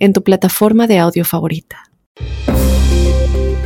en tu plataforma de audio favorita.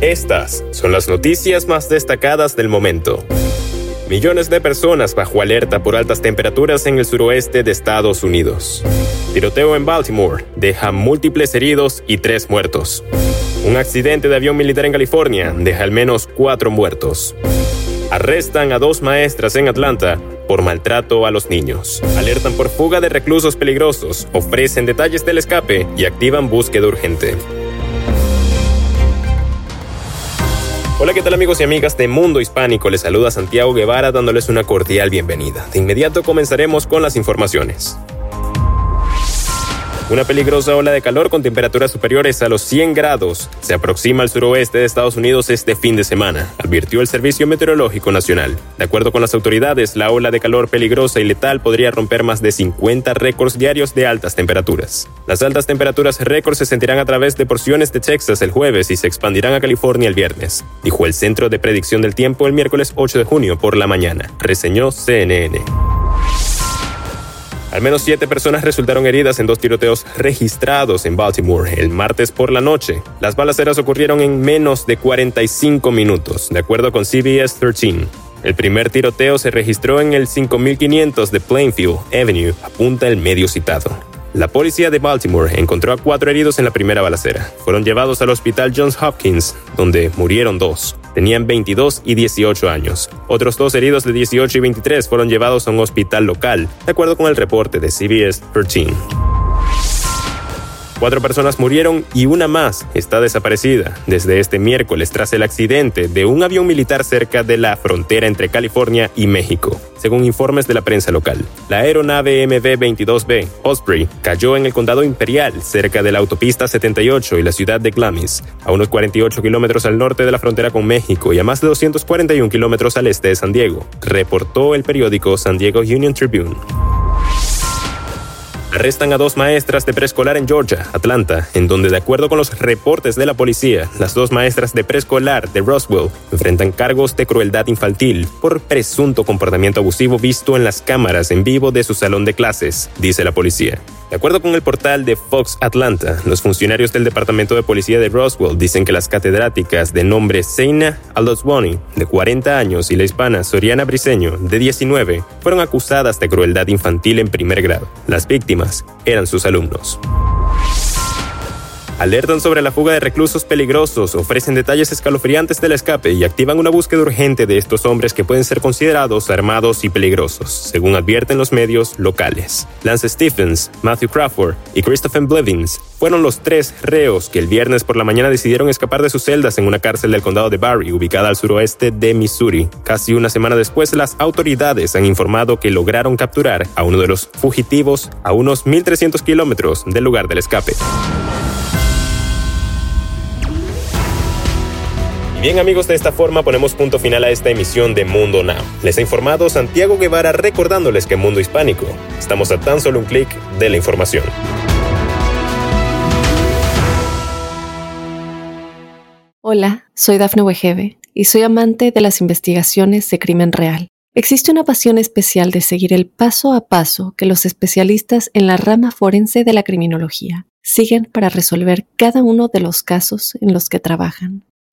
Estas son las noticias más destacadas del momento. Millones de personas bajo alerta por altas temperaturas en el suroeste de Estados Unidos. Tiroteo en Baltimore deja múltiples heridos y tres muertos. Un accidente de avión militar en California deja al menos cuatro muertos. Arrestan a dos maestras en Atlanta por maltrato a los niños. Alertan por fuga de reclusos peligrosos, ofrecen detalles del escape y activan búsqueda urgente. Hola, ¿qué tal amigos y amigas de Mundo Hispánico? Les saluda Santiago Guevara dándoles una cordial bienvenida. De inmediato comenzaremos con las informaciones. Una peligrosa ola de calor con temperaturas superiores a los 100 grados se aproxima al suroeste de Estados Unidos este fin de semana, advirtió el Servicio Meteorológico Nacional. De acuerdo con las autoridades, la ola de calor peligrosa y letal podría romper más de 50 récords diarios de altas temperaturas. Las altas temperaturas récords se sentirán a través de porciones de Texas el jueves y se expandirán a California el viernes, dijo el Centro de Predicción del Tiempo el miércoles 8 de junio por la mañana, reseñó CNN. Al menos siete personas resultaron heridas en dos tiroteos registrados en Baltimore el martes por la noche. Las balaceras ocurrieron en menos de 45 minutos, de acuerdo con CBS 13. El primer tiroteo se registró en el 5500 de Plainfield Avenue, apunta el medio citado. La policía de Baltimore encontró a cuatro heridos en la primera balacera. Fueron llevados al hospital Johns Hopkins, donde murieron dos tenían 22 y 18 años. Otros dos heridos de 18 y 23 fueron llevados a un hospital local, de acuerdo con el reporte de CBS 13. Cuatro personas murieron y una más está desaparecida desde este miércoles tras el accidente de un avión militar cerca de la frontera entre California y México, según informes de la prensa local. La aeronave MV-22B Osprey cayó en el condado Imperial, cerca de la autopista 78 y la ciudad de Glamis, a unos 48 kilómetros al norte de la frontera con México y a más de 241 kilómetros al este de San Diego, reportó el periódico San Diego Union Tribune. Arrestan a dos maestras de preescolar en Georgia, Atlanta, en donde de acuerdo con los reportes de la policía, las dos maestras de preescolar de Roswell enfrentan cargos de crueldad infantil por presunto comportamiento abusivo visto en las cámaras en vivo de su salón de clases, dice la policía. De acuerdo con el portal de Fox Atlanta, los funcionarios del Departamento de Policía de Roswell dicen que las catedráticas de nombre Seina Aldoswani, de 40 años, y la hispana Soriana Briseño, de 19, fueron acusadas de crueldad infantil en primer grado. Las víctimas eran sus alumnos. Alertan sobre la fuga de reclusos peligrosos, ofrecen detalles escalofriantes del escape y activan una búsqueda urgente de estos hombres que pueden ser considerados armados y peligrosos, según advierten los medios locales. Lance Stephens, Matthew Crawford y Christopher Blevins fueron los tres reos que el viernes por la mañana decidieron escapar de sus celdas en una cárcel del condado de Barry, ubicada al suroeste de Missouri. Casi una semana después, las autoridades han informado que lograron capturar a uno de los fugitivos a unos 1.300 kilómetros del lugar del escape. Bien amigos, de esta forma ponemos punto final a esta emisión de Mundo Now. Les ha informado Santiago Guevara recordándoles que Mundo Hispánico estamos a tan solo un clic de la información. Hola, soy Dafne Wegebe y soy amante de las investigaciones de crimen real. Existe una pasión especial de seguir el paso a paso que los especialistas en la rama forense de la criminología siguen para resolver cada uno de los casos en los que trabajan.